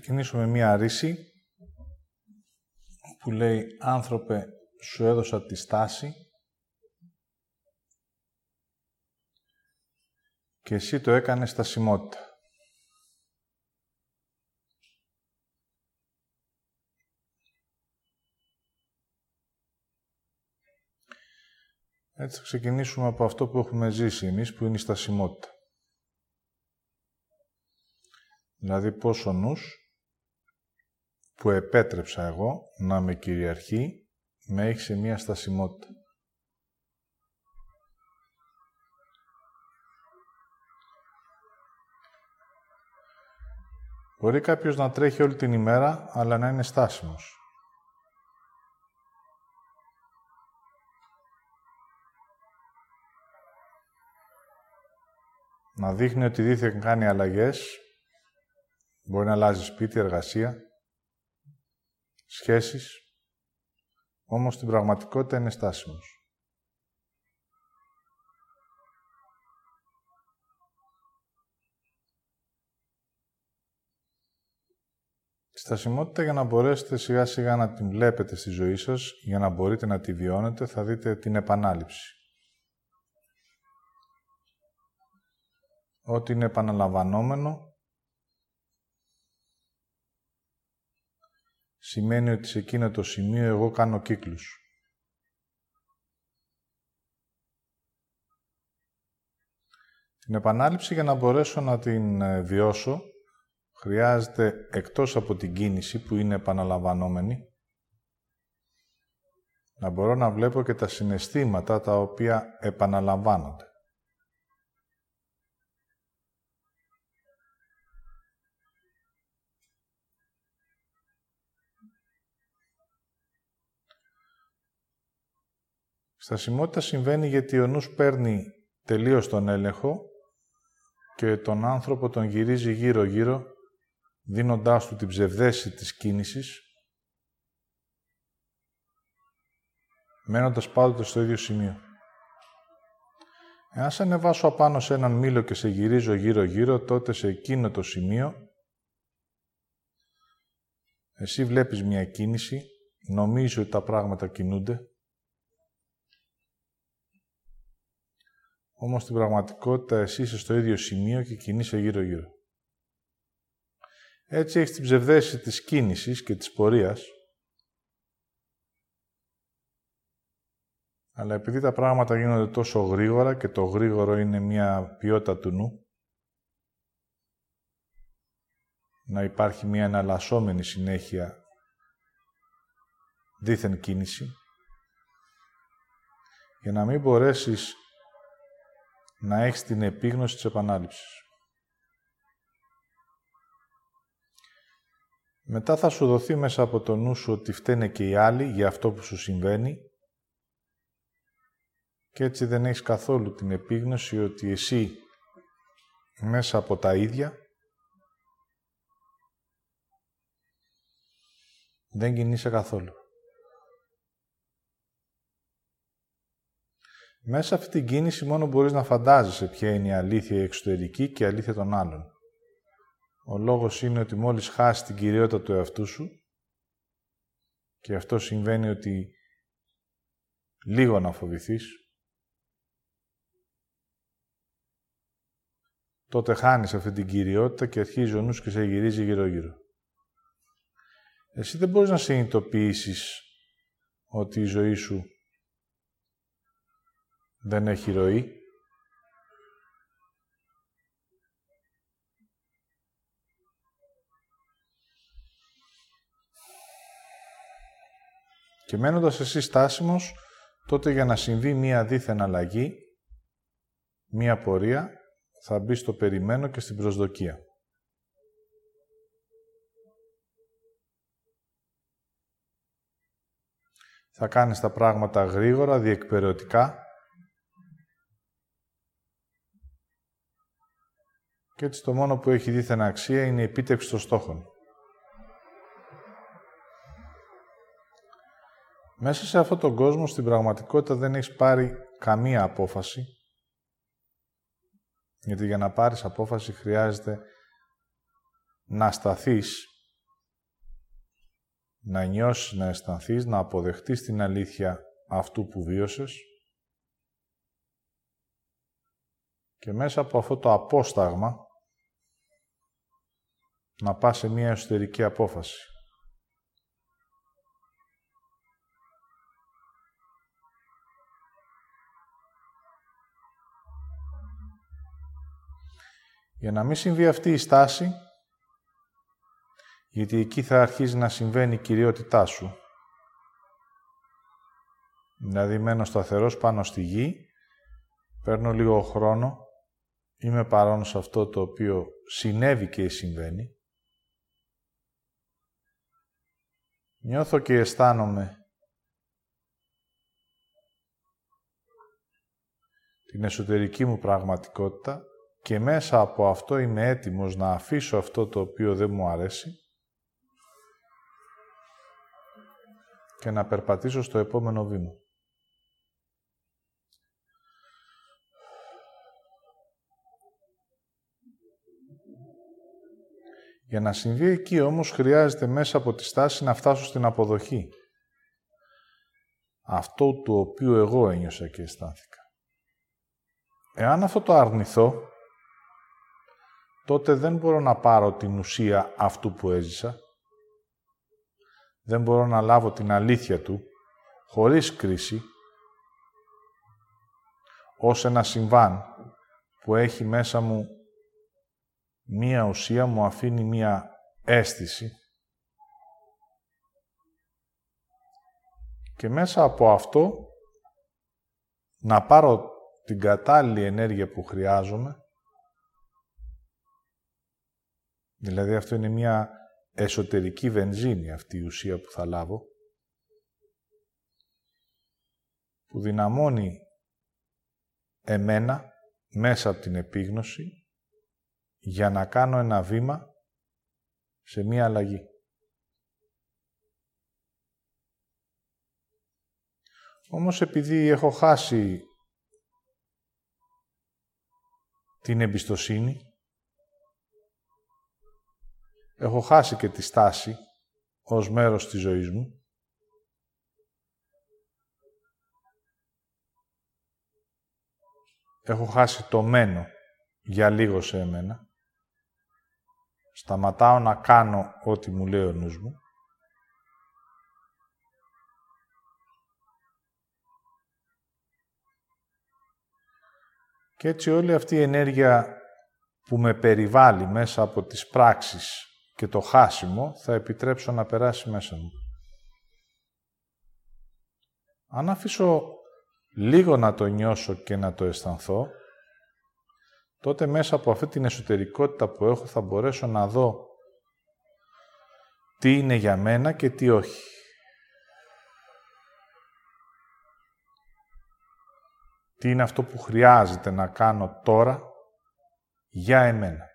ξεκινήσουμε μία ρίση που λέει «Άνθρωπε, σου έδωσα τη στάση και εσύ το έκανες στασιμότητα». Έτσι θα ξεκινήσουμε από αυτό που έχουμε ζήσει εμείς, που είναι η στασιμότητα. Δηλαδή πώς ο νους που επέτρεψα εγώ να με κυριαρχεί, με έχει σε μία στασιμότητα. Μπορεί κάποιος να τρέχει όλη την ημέρα, αλλά να είναι στάσιμος. Να δείχνει ότι δίθεν κάνει αλλαγές, μπορεί να αλλάζει σπίτι, εργασία, σχέσεις, όμως στην πραγματικότητα είναι στάσιμος. Στασιμότητα για να μπορέσετε σιγά σιγά να την βλέπετε στη ζωή σας, για να μπορείτε να τη βιώνετε, θα δείτε την επανάληψη. Ό,τι είναι επαναλαμβανόμενο, σημαίνει ότι σε εκείνο το σημείο εγώ κάνω κύκλους. Την επανάληψη για να μπορέσω να την ε, βιώσω χρειάζεται εκτός από την κίνηση που είναι επαναλαμβανόμενη να μπορώ να βλέπω και τα συναισθήματα τα οποία επαναλαμβάνονται. Στασιμότητα συμβαίνει γιατί ο νους παίρνει τελείως τον έλεγχο και τον άνθρωπο τον γυρίζει γύρω-γύρω, δίνοντάς του την ψευδέση της κίνησης, μένοντας πάντοτε στο ίδιο σημείο. Εάν σε ανεβάσω απάνω σε έναν μήλο και σε γυρίζω γύρω-γύρω, τότε σε εκείνο το σημείο εσύ βλέπεις μια κίνηση, νομίζεις ότι τα πράγματα κινούνται, Όμως στην πραγματικότητα εσύ είσαι στο ίδιο σημείο και κινείσαι γύρω-γύρω. Έτσι έχεις την ψευδέση της κίνησης και της πορείας, αλλά επειδή τα πράγματα γίνονται τόσο γρήγορα και το γρήγορο είναι μια ποιότητα του νου, να υπάρχει μια εναλλασσόμενη συνέχεια δίθεν κίνηση, για να μην μπορέσεις να έχεις την επίγνωση της επανάληψης. Μετά θα σου δοθεί μέσα από το νου σου ότι φταίνε και οι άλλοι για αυτό που σου συμβαίνει και έτσι δεν έχεις καθόλου την επίγνωση ότι εσύ μέσα από τα ίδια δεν κινείσαι καθόλου. Μέσα αυτή την κίνηση μόνο μπορείς να φαντάζεσαι ποια είναι η αλήθεια η εξωτερική και η αλήθεια των άλλων. Ο λόγος είναι ότι μόλις χάσεις την κυριότητα του εαυτού σου και αυτό συμβαίνει ότι λίγο να φοβηθείς, τότε χάνεις αυτή την κυριότητα και αρχίζει ο νους και σε γυρίζει γύρω-γύρω. Εσύ δεν μπορείς να συνειδητοποιήσεις ότι η ζωή σου δεν έχει ροή. Και μένοντας εσύ στάσιμος, τότε για να συμβεί μία δίθεν αλλαγή, μία πορεία, θα μπει στο περιμένω και στην προσδοκία. Θα κάνεις τα πράγματα γρήγορα, διεκπαιρεωτικά, Και έτσι το μόνο που έχει δίθεν αξία είναι η επίτευξη των στόχων. Μέσα σε αυτόν τον κόσμο, στην πραγματικότητα, δεν έχεις πάρει καμία απόφαση. Γιατί για να πάρεις απόφαση χρειάζεται να σταθείς να νιώσεις, να αισθανθείς, να αποδεχτείς την αλήθεια αυτού που βίωσες και μέσα από αυτό το απόσταγμα να πας σε μια εσωτερική απόφαση. Για να μην συμβεί αυτή η στάση, γιατί εκεί θα αρχίσει να συμβαίνει η κυριότητά σου. Δηλαδή μένω σταθερός πάνω στη γη, παίρνω λίγο χρόνο, είμαι παρόν σε αυτό το οποίο συνέβη και συμβαίνει. Νιώθω και αισθάνομαι την εσωτερική μου πραγματικότητα και μέσα από αυτό είμαι έτοιμος να αφήσω αυτό το οποίο δεν μου αρέσει και να περπατήσω στο επόμενο βήμα. Για να συμβεί εκεί όμως χρειάζεται μέσα από τη στάση να φτάσω στην αποδοχή. Αυτό του οποίου εγώ ένιωσα και αισθάνθηκα. Εάν αυτό το αρνηθώ, τότε δεν μπορώ να πάρω την ουσία αυτού που έζησα. Δεν μπορώ να λάβω την αλήθεια του, χωρίς κρίση, ως ένα συμβάν που έχει μέσα μου μία ουσία, μου αφήνει μία αίσθηση. Και μέσα από αυτό να πάρω την κατάλληλη ενέργεια που χρειάζομαι Δηλαδή αυτό είναι μια εσωτερική βενζίνη αυτή η ουσία που θα λάβω, που δυναμώνει εμένα μέσα από την επίγνωση για να κάνω ένα βήμα σε μία αλλαγή. Όμως επειδή έχω χάσει την εμπιστοσύνη, έχω χάσει και τη στάση ως μέρος της ζωής μου. Έχω χάσει το μένο για λίγο σε εμένα. Σταματάω να κάνω ό,τι μου λέει ο νους μου. Και έτσι όλη αυτή η ενέργεια που με περιβάλλει μέσα από τις πράξεις και το χάσιμο θα επιτρέψω να περάσει μέσα μου. Αν αφήσω λίγο να το νιώσω και να το αισθανθώ, τότε μέσα από αυτή την εσωτερικότητα που έχω θα μπορέσω να δω τι είναι για μένα και τι όχι. Τι είναι αυτό που χρειάζεται να κάνω τώρα για εμένα.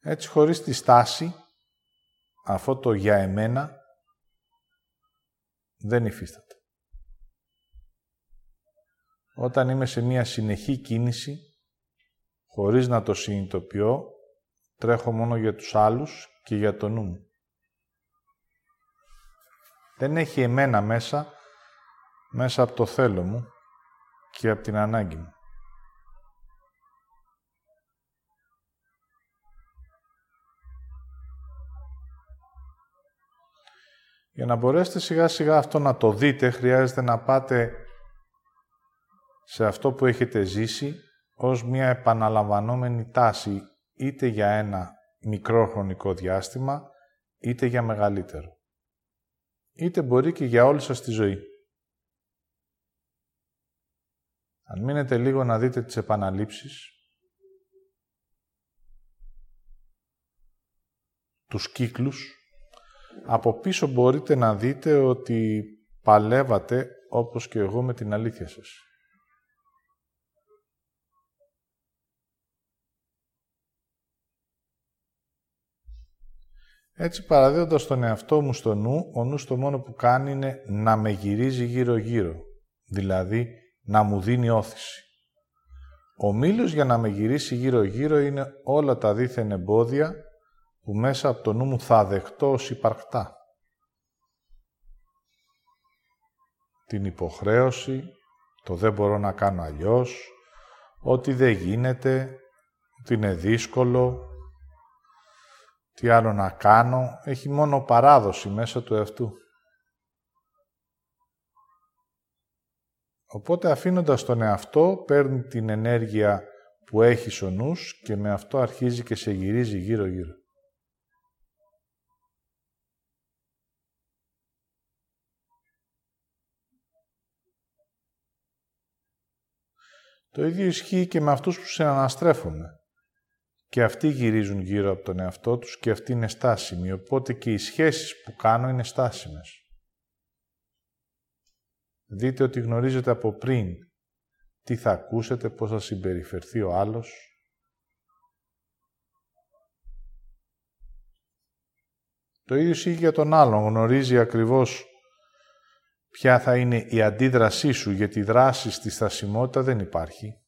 Έτσι, χωρίς τη στάση, αυτό το για εμένα δεν υφίσταται. Όταν είμαι σε μία συνεχή κίνηση, χωρίς να το συνειδητοποιώ, τρέχω μόνο για τους άλλους και για το νου μου. Δεν έχει εμένα μέσα, μέσα από το θέλω μου και από την ανάγκη μου. Για να μπορέσετε σιγά σιγά αυτό να το δείτε, χρειάζεται να πάτε σε αυτό που έχετε ζήσει ως μια επαναλαμβανόμενη τάση είτε για ένα μικρό χρονικό διάστημα, είτε για μεγαλύτερο. Είτε μπορεί και για όλη σας τη ζωή. Αν μείνετε λίγο να δείτε τις επαναλήψεις, τους κύκλους, από πίσω μπορείτε να δείτε ότι παλεύατε όπως και εγώ με την αλήθεια σας. Έτσι παραδίδοντας τον εαυτό μου στο νου, ο νους το μόνο που κάνει είναι να με γυρίζει γύρω-γύρω, δηλαδή να μου δίνει όθηση. Ο μήλος για να με γυρίσει γύρω-γύρω είναι όλα τα δίθεν εμπόδια που μέσα από το νου μου θα δεχτώ ως υπαρκτά. Την υποχρέωση, το δεν μπορώ να κάνω αλλιώς, ότι δεν γίνεται, ότι είναι δύσκολο, τι άλλο να κάνω, έχει μόνο παράδοση μέσα του εαυτού. Οπότε αφήνοντας τον εαυτό, παίρνει την ενέργεια που έχει ο νους και με αυτό αρχίζει και σε γυρίζει γύρω-γύρω. Το ίδιο ισχύει και με αυτούς που συναναστρέφουμε. Και αυτοί γυρίζουν γύρω από τον εαυτό τους και αυτοί είναι στάσιμοι, οπότε και οι σχέσεις που κάνω είναι στάσιμες. Δείτε ότι γνωρίζετε από πριν τι θα ακούσετε, πώς θα συμπεριφερθεί ο άλλος. Το ίδιο ισχύει για τον άλλον. Γνωρίζει ακριβώς ποια θα είναι η αντίδρασή σου, γιατί η δράση στη στασιμότητα δεν υπάρχει.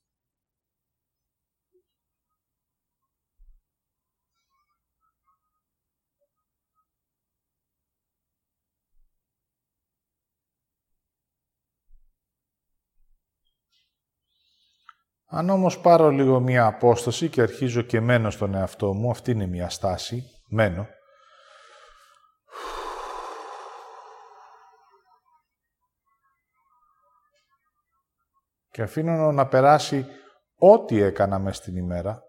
Αν όμως πάρω λίγο μία απόσταση και αρχίζω και μένω στον εαυτό μου, αυτή είναι μία στάση, μένω, και αφήνω να περάσει ό,τι έκανα μέσα στην ημέρα,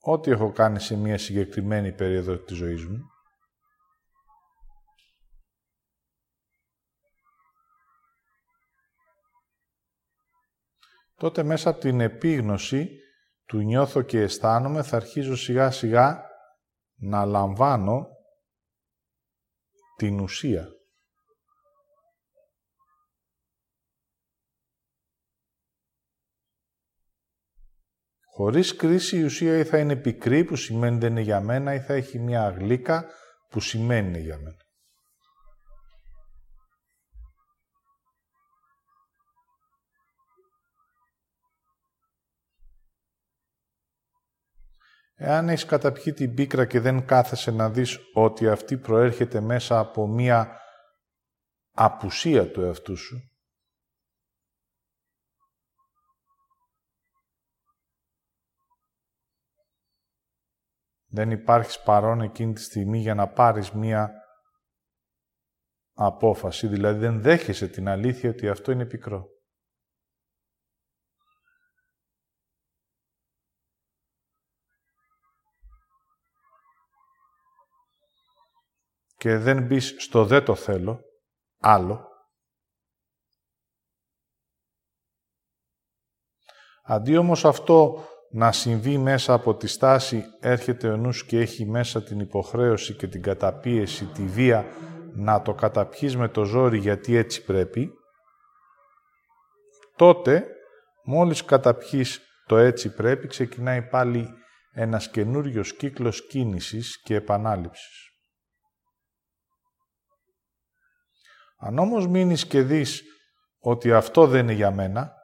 ό,τι έχω κάνει σε μία συγκεκριμένη περίοδο της ζωής μου, τότε μέσα από την επίγνωση του νιώθω και αισθάνομαι θα αρχίζω σιγά σιγά να λαμβάνω την ουσία. Χωρίς κρίση η ουσία ή θα είναι πικρή που σημαίνει δεν είναι για μένα ή θα έχει μια γλύκα που σημαίνει είναι για μένα. Εάν έχεις καταπιεί την πίκρα και δεν κάθεσαι να δεις ότι αυτή προέρχεται μέσα από μία απουσία του εαυτού σου, δεν υπάρχεις παρόν εκείνη τη στιγμή για να πάρεις μία απόφαση, δηλαδή δεν δέχεσαι την αλήθεια ότι αυτό είναι πικρό. Και δεν μπεις στο «δεν το θέλω», άλλο, αντί όμως αυτό να συμβεί μέσα από τη στάση, έρχεται ο νους και έχει μέσα την υποχρέωση και την καταπίεση, τη βία, να το καταπιείς με το ζόρι γιατί έτσι πρέπει, τότε, μόλις καταπιείς το έτσι πρέπει, ξεκινάει πάλι ένας καινούριος κύκλος κίνησης και επανάληψης. Αν όμως μείνεις και δεις ότι αυτό δεν είναι για μένα,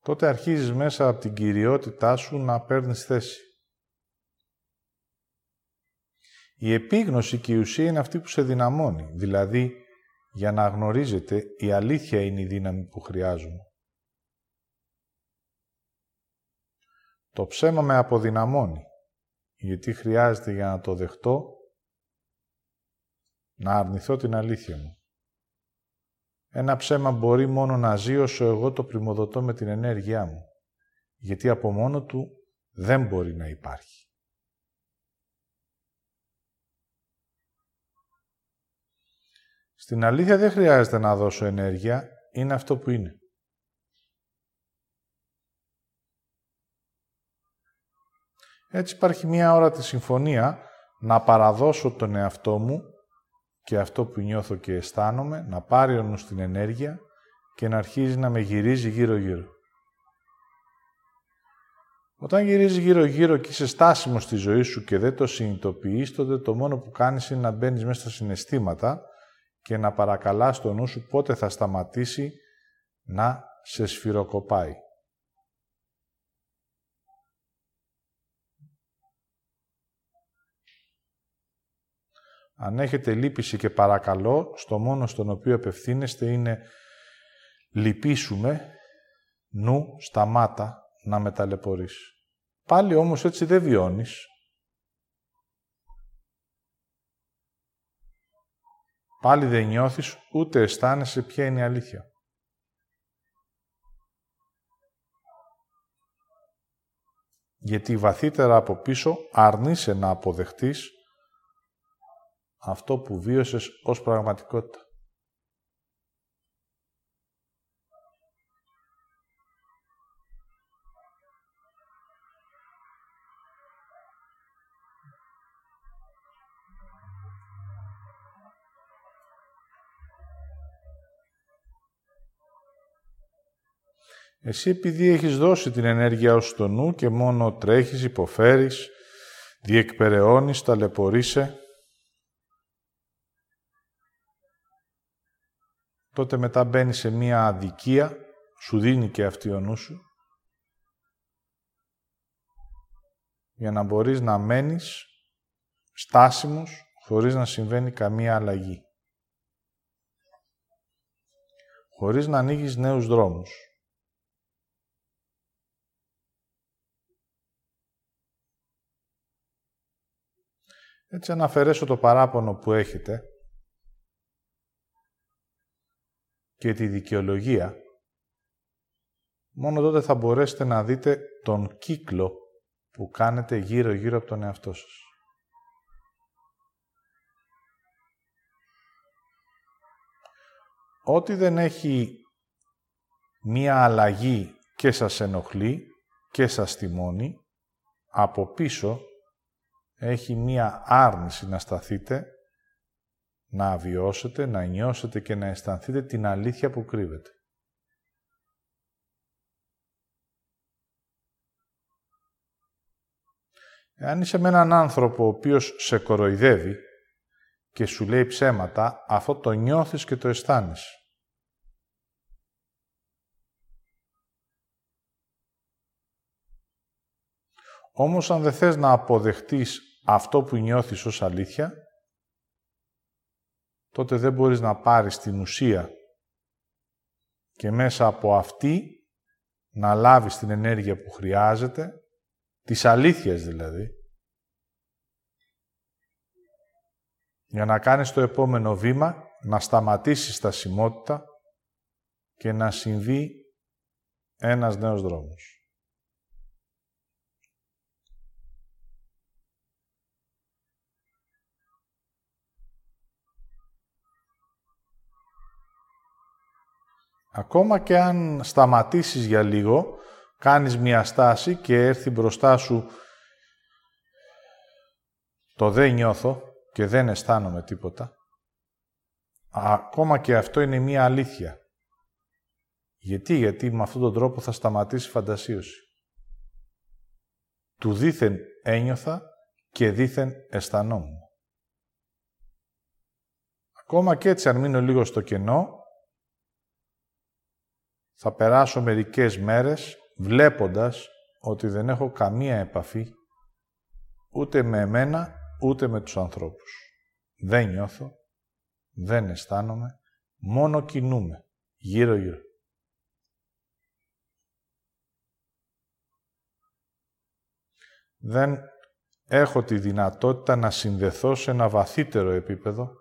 τότε αρχίζεις μέσα από την κυριότητά σου να παίρνεις θέση. Η επίγνωση και η ουσία είναι αυτή που σε δυναμώνει, δηλαδή για να γνωρίζετε η αλήθεια είναι η δύναμη που χρειάζομαι. Το ψέμα με αποδυναμώνει, γιατί χρειάζεται για να το δεχτώ να αρνηθώ την αλήθεια μου. Ένα ψέμα μπορεί μόνο να ζει όσο εγώ το πρημοδοτώ με την ενέργειά μου, γιατί από μόνο του δεν μπορεί να υπάρχει. Στην αλήθεια δεν χρειάζεται να δώσω ενέργεια, είναι αυτό που είναι. Έτσι υπάρχει μία ώρα τη συμφωνία να παραδώσω τον εαυτό μου και αυτό που νιώθω και αισθάνομαι, να πάρει ο νους την ενέργεια και να αρχίζει να με γυρίζει γύρω-γύρω. Όταν γυρίζει γύρω-γύρω και είσαι στάσιμος στη ζωή σου και δεν το συνειδητοποιείς, τότε το μόνο που κάνεις είναι να μπαίνεις μέσα στα συναισθήματα και να παρακαλάς το νου σου πότε θα σταματήσει να σε σφυροκοπάει. Αν έχετε λύπηση και παρακαλώ, στο μόνο στον οποίο απευθύνεστε είναι λυπήσουμε, νου, σταμάτα να με ταλαιπωρείς. Πάλι όμως έτσι δεν βιώνεις. Πάλι δεν νιώθεις, ούτε αισθάνεσαι ποια είναι η αλήθεια. Γιατί βαθύτερα από πίσω αρνείσαι να αποδεχτείς αυτό που βίωσες ως πραγματικότητα. Εσύ επειδή έχεις δώσει την ενέργειά σου στο νου και μόνο τρέχεις, υποφέρεις, διεκπεραιώνεις, ταλαιπωρείσαι, τότε μετά μπαίνει σε μία αδικία, σου δίνει και αυτή ο νου σου, για να μπορείς να μένεις στάσιμος, χωρίς να συμβαίνει καμία αλλαγή. Χωρίς να ανοίγεις νέους δρόμους. Έτσι, να αφαιρέσω το παράπονο που έχετε και τη δικαιολογία, μόνο τότε θα μπορέσετε να δείτε τον κύκλο που κάνετε γύρω-γύρω από τον εαυτό σας. Ό,τι δεν έχει μία αλλαγή και σας ενοχλεί και σας τιμώνει, από πίσω έχει μία άρνηση να σταθείτε, να βιώσετε, να νιώσετε και να αισθανθείτε την αλήθεια που κρύβεται. Εάν είσαι με έναν άνθρωπο ο οποίος σε κοροϊδεύει και σου λέει ψέματα, αυτό το νιώθεις και το αισθάνεσαι. Όμως αν δεν θες να αποδεχτείς αυτό που νιώθεις ως αλήθεια, τότε δεν μπορείς να πάρεις την ουσία και μέσα από αυτή να λάβεις την ενέργεια που χρειάζεται, της αλήθειας δηλαδή, για να κάνεις το επόμενο βήμα, να σταματήσεις τα σημότητα και να συμβεί ένας νέος δρόμος. Ακόμα και αν σταματήσεις για λίγο, κάνεις μια στάση και έρθει μπροστά σου το δεν νιώθω και δεν αισθάνομαι τίποτα. Ακόμα και αυτό είναι μια αλήθεια. Γιατί, γιατί με αυτόν τον τρόπο θα σταματήσει η φαντασίωση. Του δήθεν ένιωθα και δήθεν αισθανόμουν. Ακόμα και έτσι αν μείνω λίγο στο κενό, θα περάσω μερικές μέρες βλέποντας ότι δεν έχω καμία επαφή ούτε με εμένα, ούτε με τους ανθρώπους. Δεν νιώθω, δεν αισθάνομαι, μόνο κινούμε, γύρω-γύρω. Δεν έχω τη δυνατότητα να συνδεθώ σε ένα βαθύτερο επίπεδο,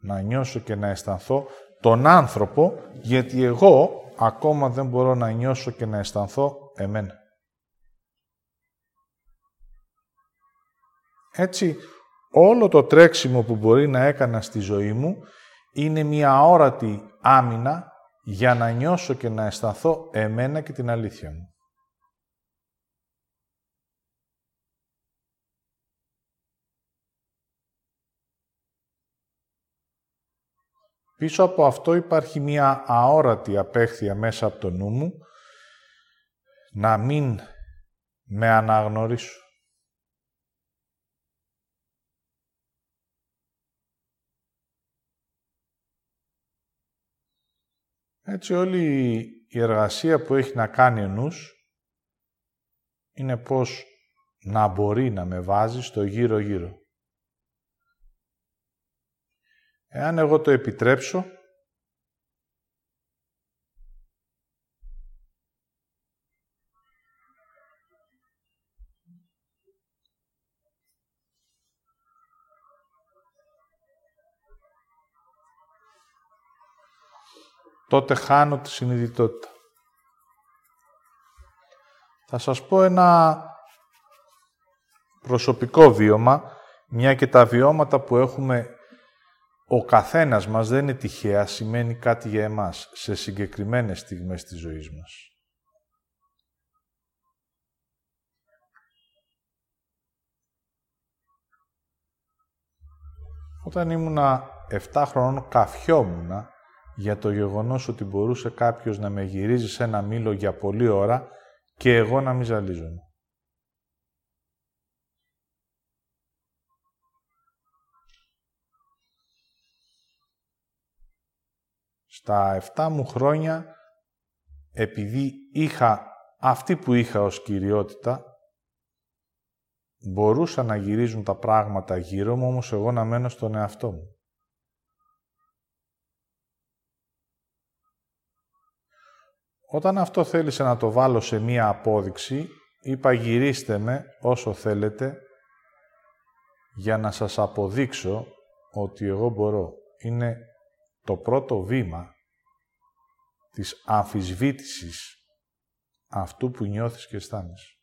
να νιώσω και να αισθανθώ τον άνθρωπο, γιατί εγώ ακόμα δεν μπορώ να νιώσω και να αισθανθώ εμένα. Έτσι, όλο το τρέξιμο που μπορεί να έκανα στη ζωή μου είναι μια αόρατη άμυνα για να νιώσω και να αισθανθώ εμένα και την αλήθεια μου. Πίσω από αυτό υπάρχει μία αόρατη απέχθεια μέσα από το νου μου να μην με αναγνωρίσω. Έτσι όλη η εργασία που έχει να κάνει ο νους είναι πώς να μπορεί να με βάζει στο γύρο-γύρω. Εάν εγώ το επιτρέψω, τότε χάνω τη συνειδητότητα. Θα σας πω ένα προσωπικό βίωμα, μια και τα βιώματα που έχουμε ο καθένας μας δεν είναι τυχαία, σημαίνει κάτι για εμάς, σε συγκεκριμένες στιγμές της ζωής μας. Όταν ήμουνα 7 χρονών καφιόμουνα για το γεγονός ότι μπορούσε κάποιος να με γυρίζει σε ένα μήλο για πολλή ώρα και εγώ να μην ζαλίζομαι. Στα 7 μου χρόνια, επειδή είχα αυτή που είχα ως κυριότητα, μπορούσα να γυρίζουν τα πράγματα γύρω μου, όμως εγώ να μένω στον εαυτό μου. Όταν αυτό θέλησε να το βάλω σε μία απόδειξη, είπα γυρίστε με όσο θέλετε για να σας αποδείξω ότι εγώ μπορώ. Είναι το πρώτο βήμα της αμφισβήτησης αυτού που νιώθεις και αισθάνεσαι.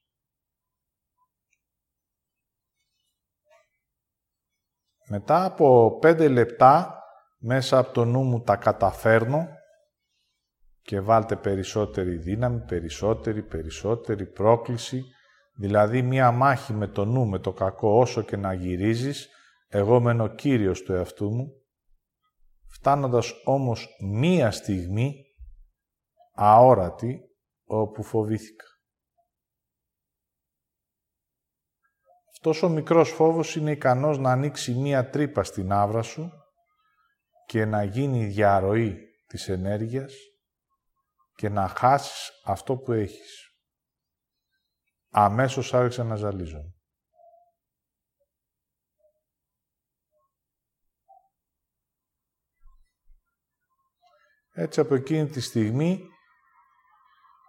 Μετά από πέντε λεπτά, μέσα από το νου μου τα καταφέρνω και βάλτε περισσότερη δύναμη, περισσότερη, περισσότερη πρόκληση, δηλαδή μία μάχη με το νου, με το κακό, όσο και να γυρίζεις, εγώ μένω κύριος του εαυτού μου, φτάνοντας όμως μία στιγμή αόρατη όπου φοβήθηκα. Αυτός ο μικρός φόβος είναι ικανός να ανοίξει μία τρύπα στην άβρα σου και να γίνει διαρροή της ενέργειας και να χάσεις αυτό που έχεις. Αμέσως άρχισα να ζαλίζω. Έτσι από εκείνη τη στιγμή,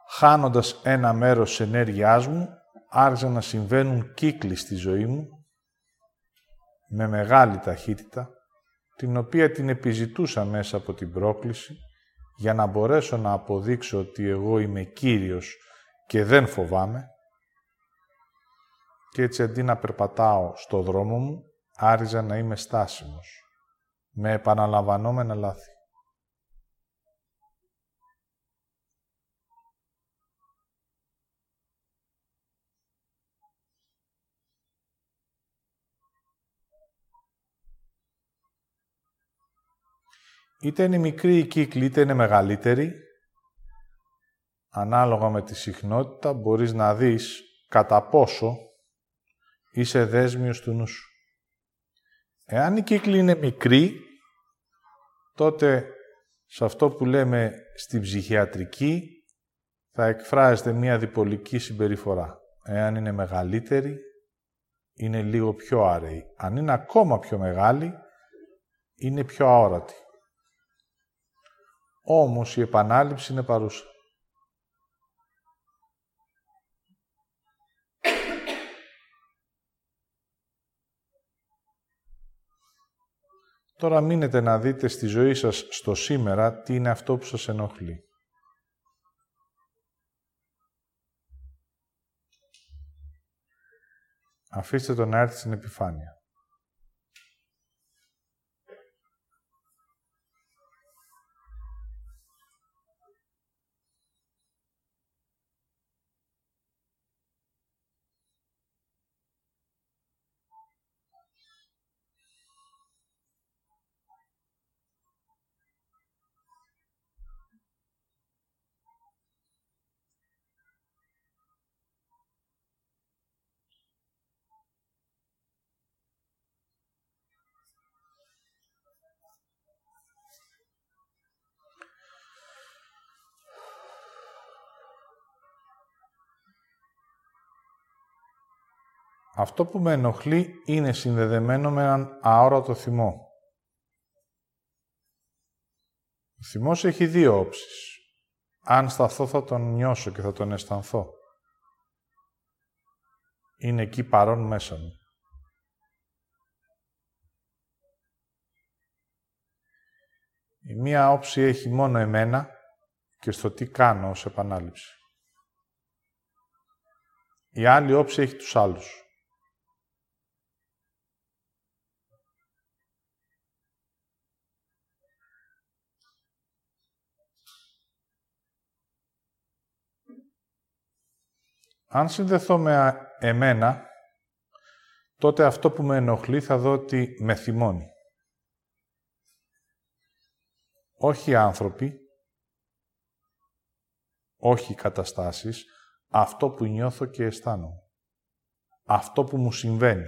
χάνοντας ένα μέρος της ενέργειάς μου, άρχισαν να συμβαίνουν κύκλοι στη ζωή μου, με μεγάλη ταχύτητα, την οποία την επιζητούσα μέσα από την πρόκληση, για να μπορέσω να αποδείξω ότι εγώ είμαι Κύριος και δεν φοβάμαι και έτσι αντί να περπατάω στο δρόμο μου, άριζα να είμαι στάσιμος, με επαναλαμβανόμενα λάθη. Είτε είναι μικρή η κύκλη, είτε είναι μεγαλύτερη, ανάλογα με τη συχνότητα, μπορείς να δεις κατά πόσο είσαι δέσμιος του νου σου. Εάν η κύκλη είναι μικρή, τότε σε αυτό που λέμε στην ψυχιατρική θα εκφράζεται μία διπολική συμπεριφορά. Εάν είναι μεγαλύτερη, είναι λίγο πιο άρεη. Αν είναι ακόμα πιο μεγάλη, είναι πιο αόρατη. Όμως η επανάληψη είναι παρούσα. Τώρα μείνετε να δείτε στη ζωή σας στο σήμερα τι είναι αυτό που σας ενοχλεί. Αφήστε τον να έρθει στην επιφάνεια. Αυτό που με ενοχλεί είναι συνδεδεμένο με έναν αόρατο θυμό. Ο θυμός έχει δύο όψεις. Αν σταθώ θα τον νιώσω και θα τον αισθανθώ. Είναι εκεί παρόν μέσα μου. Η μία όψη έχει μόνο εμένα και στο τι κάνω ως επανάληψη. Η άλλη όψη έχει τους άλλους. Αν συνδεθώ με εμένα, τότε αυτό που με ενοχλεί θα δω ότι με θυμώνει. Όχι άνθρωποι, όχι καταστάσεις, αυτό που νιώθω και αισθάνομαι. Αυτό που μου συμβαίνει.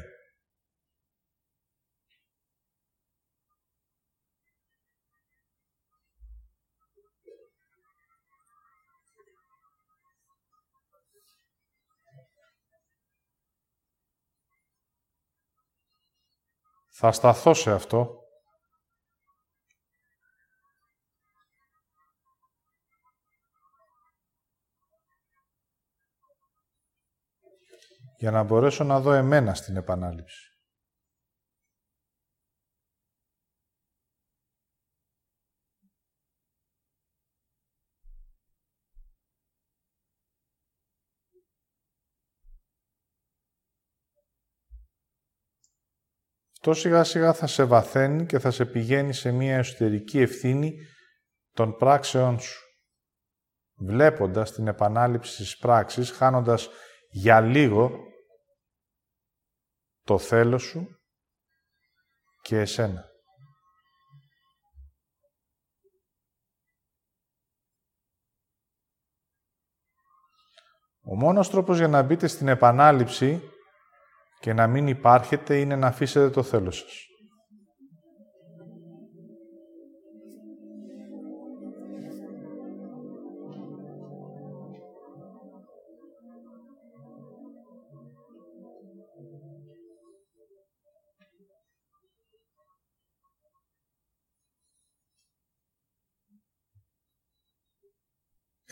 Θα σταθώ σε αυτό. για να μπορέσω να δω εμένα στην επανάληψη. Αυτό σιγά σιγά θα σε βαθαίνει και θα σε πηγαίνει σε μια εσωτερική ευθύνη των πράξεών σου. Βλέποντας την επανάληψη της πράξης, χάνοντας για λίγο το θέλω σου και εσένα. Ο μόνος τρόπος για να μπείτε στην επανάληψη και να μην υπάρχετε είναι να αφήσετε το θέλω σας.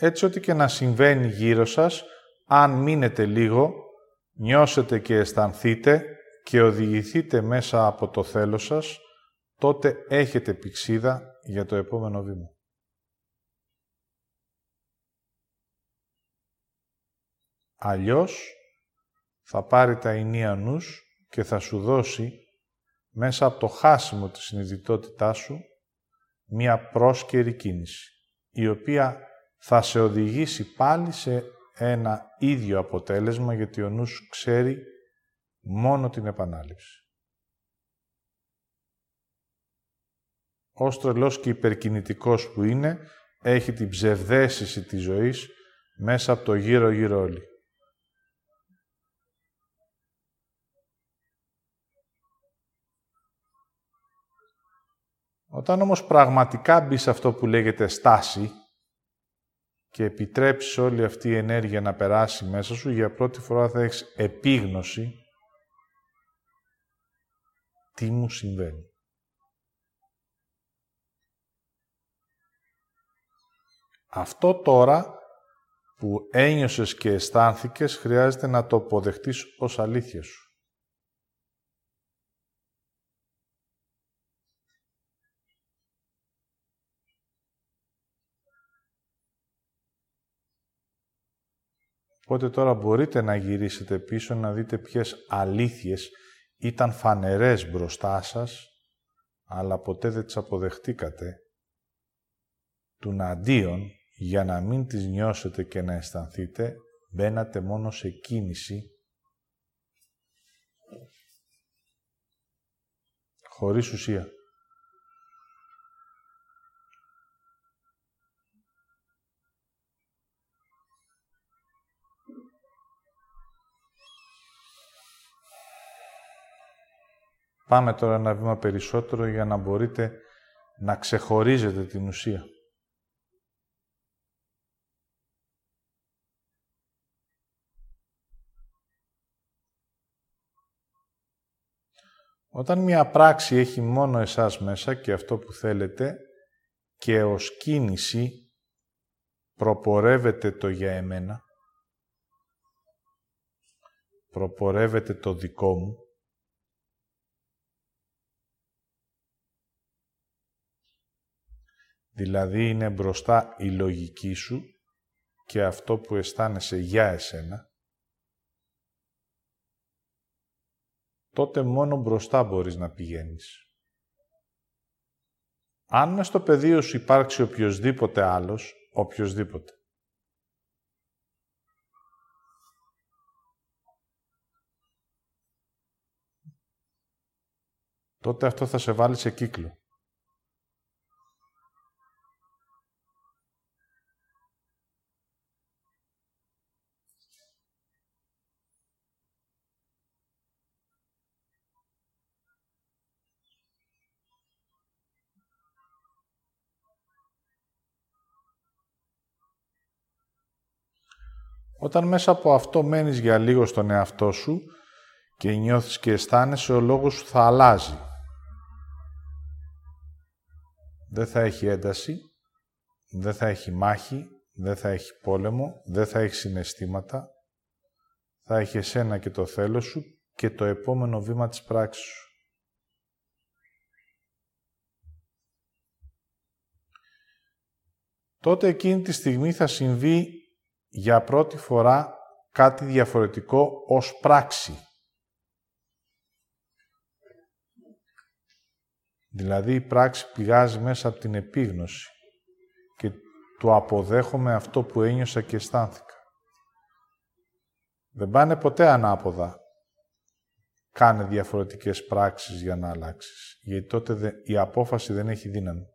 Έτσι ό,τι και να συμβαίνει γύρω σας, αν μείνετε λίγο, νιώσετε και αισθανθείτε και οδηγηθείτε μέσα από το θέλω σας, τότε έχετε πηξίδα για το επόμενο βήμα. Αλλιώς, θα πάρει τα ενία νους και θα σου δώσει μέσα από το χάσιμο της συνειδητότητάς σου μία πρόσκαιρη κίνηση, η οποία θα σε οδηγήσει πάλι σε ένα ίδιο αποτέλεσμα, γιατί ο νους ξέρει μόνο την επανάληψη. Ως τρελός και υπερκινητικός που είναι, έχει την ψευδέστηση της ζωής μέσα από το γύρω-γύρω όλοι. Όταν όμως πραγματικά μπει σε αυτό που λέγεται στάση, και επιτρέψεις όλη αυτή η ενέργεια να περάσει μέσα σου, για πρώτη φορά θα έχεις επίγνωση τι μου συμβαίνει. Αυτό τώρα που ένιωσες και αισθάνθηκες χρειάζεται να το αποδεχτείς ως αλήθεια σου. Οπότε τώρα μπορείτε να γυρίσετε πίσω να δείτε ποιες αλήθειες ήταν φανερές μπροστά σας, αλλά ποτέ δεν τις αποδεχτήκατε. Του αντίον, για να μην τις νιώσετε και να αισθανθείτε, μπαίνατε μόνο σε κίνηση, χωρίς ουσία. Πάμε τώρα ένα βήμα περισσότερο για να μπορείτε να ξεχωρίζετε την ουσία. Όταν μια πράξη έχει μόνο εσάς μέσα και αυτό που θέλετε και ως κίνηση προπορεύεται το για εμένα, προπορεύεται το δικό μου, δηλαδή είναι μπροστά η λογική σου και αυτό που αισθάνεσαι για εσένα, τότε μόνο μπροστά μπορείς να πηγαίνεις. Αν μες στο πεδίο σου υπάρξει οποιοδήποτε άλλος, οποιοδήποτε, τότε αυτό θα σε βάλει σε κύκλο. Όταν μέσα από αυτό μένεις για λίγο στον εαυτό σου και νιώθεις και αισθάνεσαι, ο λόγος σου θα αλλάζει. Δεν θα έχει ένταση, δεν θα έχει μάχη, δεν θα έχει πόλεμο, δεν θα έχει συναισθήματα. Θα έχει εσένα και το θέλω σου και το επόμενο βήμα της πράξης σου. Τότε εκείνη τη στιγμή θα συμβεί για πρώτη φορά κάτι διαφορετικό ως πράξη. Δηλαδή η πράξη πηγάζει μέσα από την επίγνωση και το αποδέχομαι αυτό που ένιωσα και αισθάνθηκα. Δεν πάνε ποτέ ανάποδα. Κάνε διαφορετικές πράξεις για να αλλάξεις. Γιατί τότε η απόφαση δεν έχει δύναμη.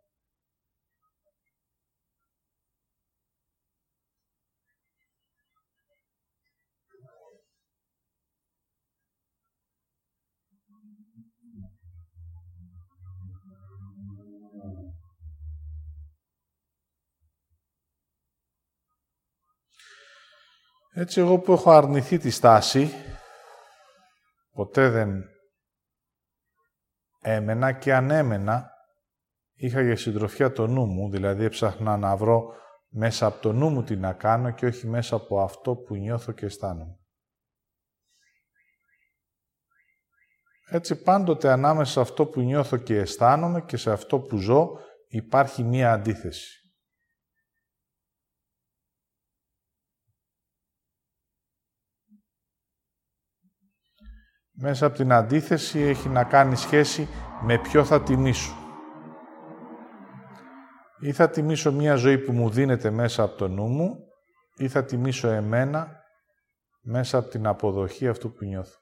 Έτσι εγώ που έχω αρνηθεί τη στάση, ποτέ δεν έμενα και αν έμενα, είχα για συντροφιά το νου μου, δηλαδή έψαχνα να βρω μέσα από το νου μου τι να κάνω και όχι μέσα από αυτό που νιώθω και αισθάνομαι. Έτσι πάντοτε ανάμεσα σε αυτό που νιώθω και αισθάνομαι και σε αυτό που ζω υπάρχει μία αντίθεση. Μέσα από την αντίθεση έχει να κάνει σχέση με ποιο θα τιμήσω. Ή θα τιμήσω μία ζωή που μου δίνεται μέσα από το νου μου, ή θα τιμήσω εμένα μέσα από την αποδοχή αυτού που νιώθω.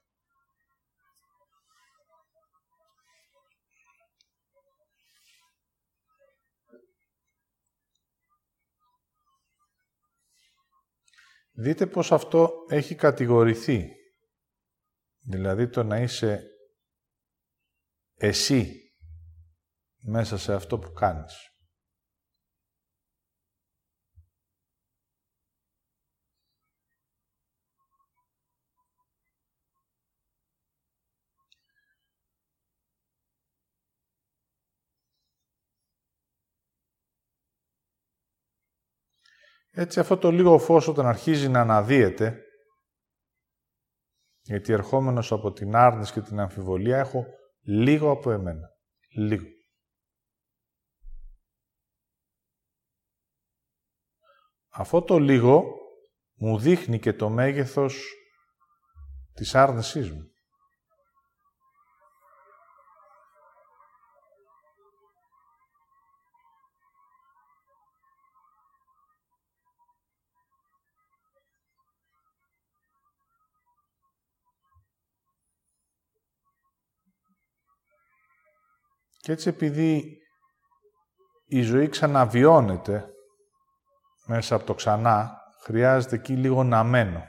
Δείτε πως αυτό έχει κατηγορηθεί Δηλαδή το να είσαι εσύ μέσα σε αυτό που κάνεις. Έτσι αυτό το λίγο φως όταν αρχίζει να αναδύεται, γιατί ερχόμενος από την άρνηση και την αμφιβολία έχω λίγο από εμένα. Λίγο. Αυτό το λίγο μου δείχνει και το μέγεθος της άρνησής μου. Και έτσι επειδή η ζωή ξαναβιώνεται μέσα από το ξανά, χρειάζεται εκεί λίγο να μένω.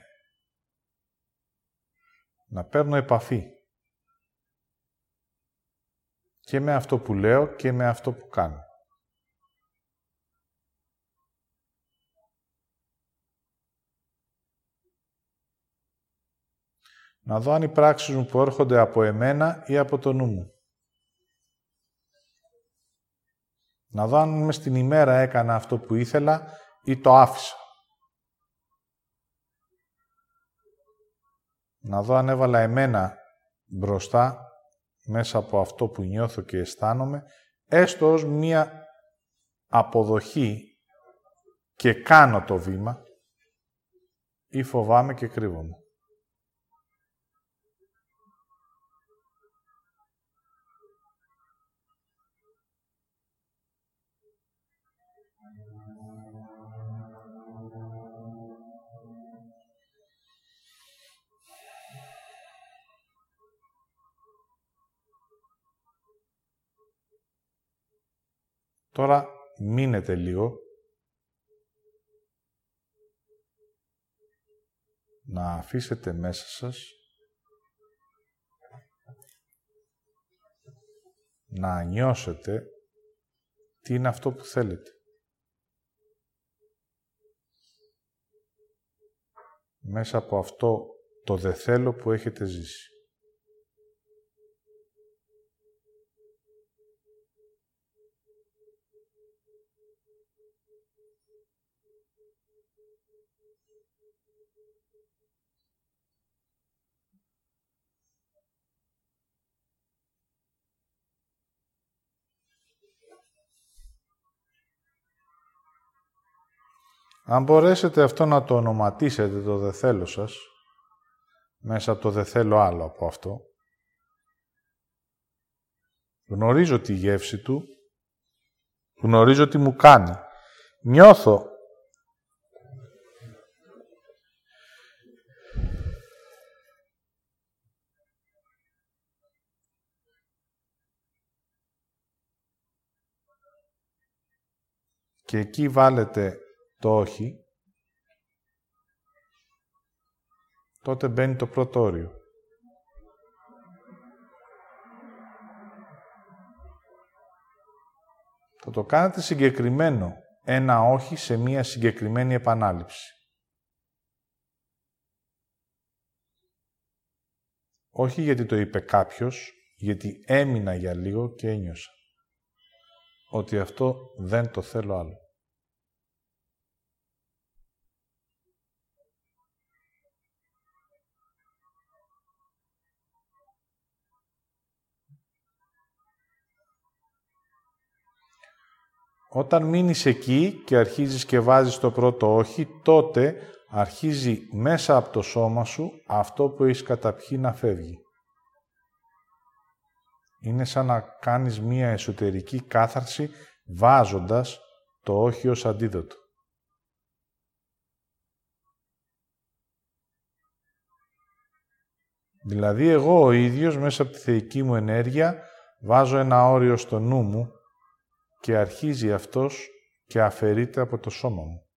Να παίρνω επαφή. Και με αυτό που λέω και με αυτό που κάνω. Να δω αν οι πράξεις μου που έρχονται από εμένα ή από το νου μου. Να δω αν μες στην ημέρα έκανα αυτό που ήθελα ή το άφησα. Να δω αν έβαλα εμένα μπροστά μέσα από αυτό που νιώθω και αισθάνομαι, έστω ως μία αποδοχή και κάνω το βήμα ή φοβάμαι και κρύβομαι. Τώρα μείνετε λίγο. Να αφήσετε μέσα σας να νιώσετε τι είναι αυτό που θέλετε. Μέσα από αυτό το δε θέλω που έχετε ζήσει. Αν μπορέσετε αυτό να το ονοματίσετε το δε θέλω σας, μέσα από το δε θέλω άλλο από αυτό, γνωρίζω τη γεύση του, γνωρίζω τι μου κάνει. Νιώθω και εκεί βάλετε το όχι, τότε μπαίνει το πρώτο όριο. Θα το κάνετε συγκεκριμένο. Ένα όχι σε μία συγκεκριμένη επανάληψη. Όχι γιατί το είπε κάποιος, γιατί έμεινα για λίγο και ένιωσα. Ότι αυτό δεν το θέλω άλλο. Όταν μείνεις εκεί και αρχίζεις και βάζεις το πρώτο όχι, τότε αρχίζει μέσα από το σώμα σου αυτό που έχεις καταπιεί να φεύγει. Είναι σαν να κάνεις μία εσωτερική κάθαρση βάζοντας το όχι ως αντίδοτο. Δηλαδή εγώ ο ίδιος μέσα από τη θεϊκή μου ενέργεια βάζω ένα όριο στο νου μου και αρχίζει αυτός και αφαιρείται από το σώμα μου.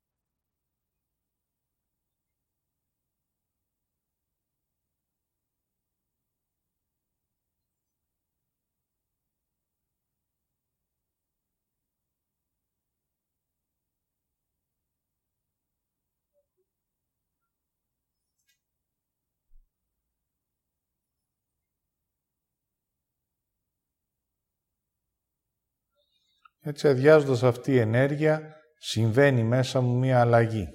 Έτσι αδειάζοντας αυτή η ενέργεια, συμβαίνει μέσα μου μία αλλαγή.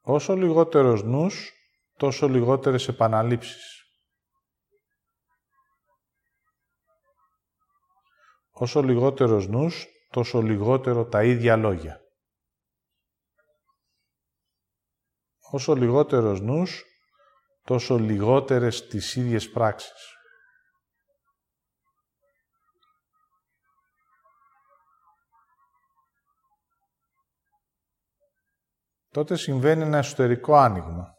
Όσο λιγότερος νους, τόσο λιγότερες επαναλήψεις. Όσο λιγότερος νους, τόσο λιγότερο τα ίδια λόγια. Όσο λιγότερος νους, τόσο λιγότερες τις ίδιες πράξεις. Τότε συμβαίνει ένα εσωτερικό άνοιγμα.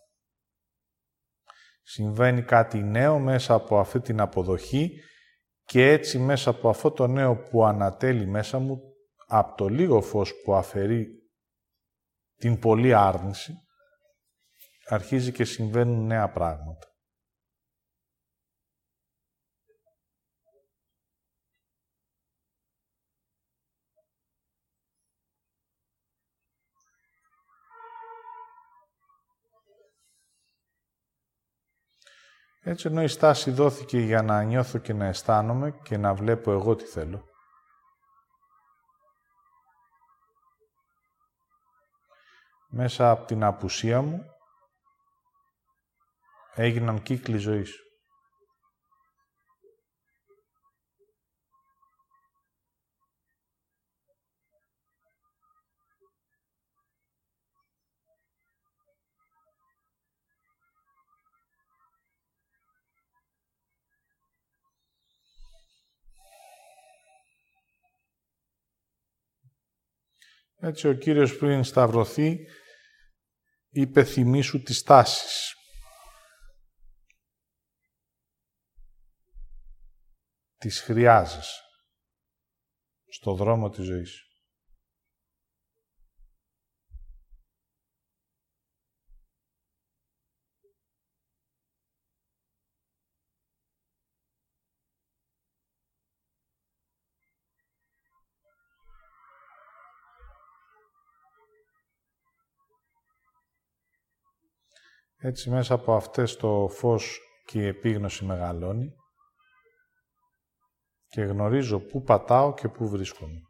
Συμβαίνει κάτι νέο μέσα από αυτή την αποδοχή και έτσι μέσα από αυτό το νέο που ανατέλει μέσα μου, από το λίγο φως που αφαιρεί την πολλή άρνηση, αρχίζει και συμβαίνουν νέα πράγματα. Έτσι ενώ η στάση δόθηκε για να νιώθω και να αισθάνομαι και να βλέπω εγώ τι θέλω. Μέσα από την απουσία μου έγιναν κύκλοι ζωής. Έτσι ο Κύριος πριν σταυρωθεί είπε θυμήσου τις τάσεις. Τις χρειάζεσαι στο δρόμο της ζωής. Έτσι μέσα από αυτές το φως και η επίγνωση μεγαλώνει και γνωρίζω πού πατάω και πού βρίσκομαι.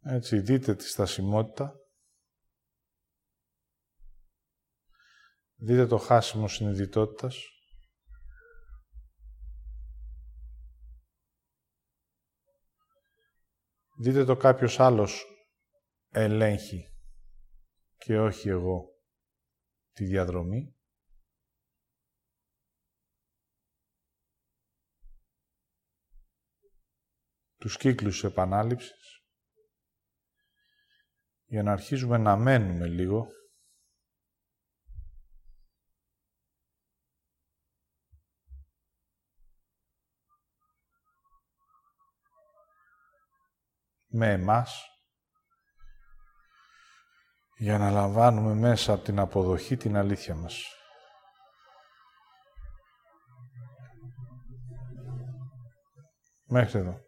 Έτσι, δείτε τη στασιμότητα Δείτε το χάσιμο συνειδητότητας. Δείτε το κάποιος άλλος ελέγχει και όχι εγώ τη διαδρομή. Τους κύκλους επανάληψης για να αρχίζουμε να μένουμε λίγο με εμάς για να λαμβάνουμε μέσα από την αποδοχή την αλήθεια μας. Μέχρι εδώ.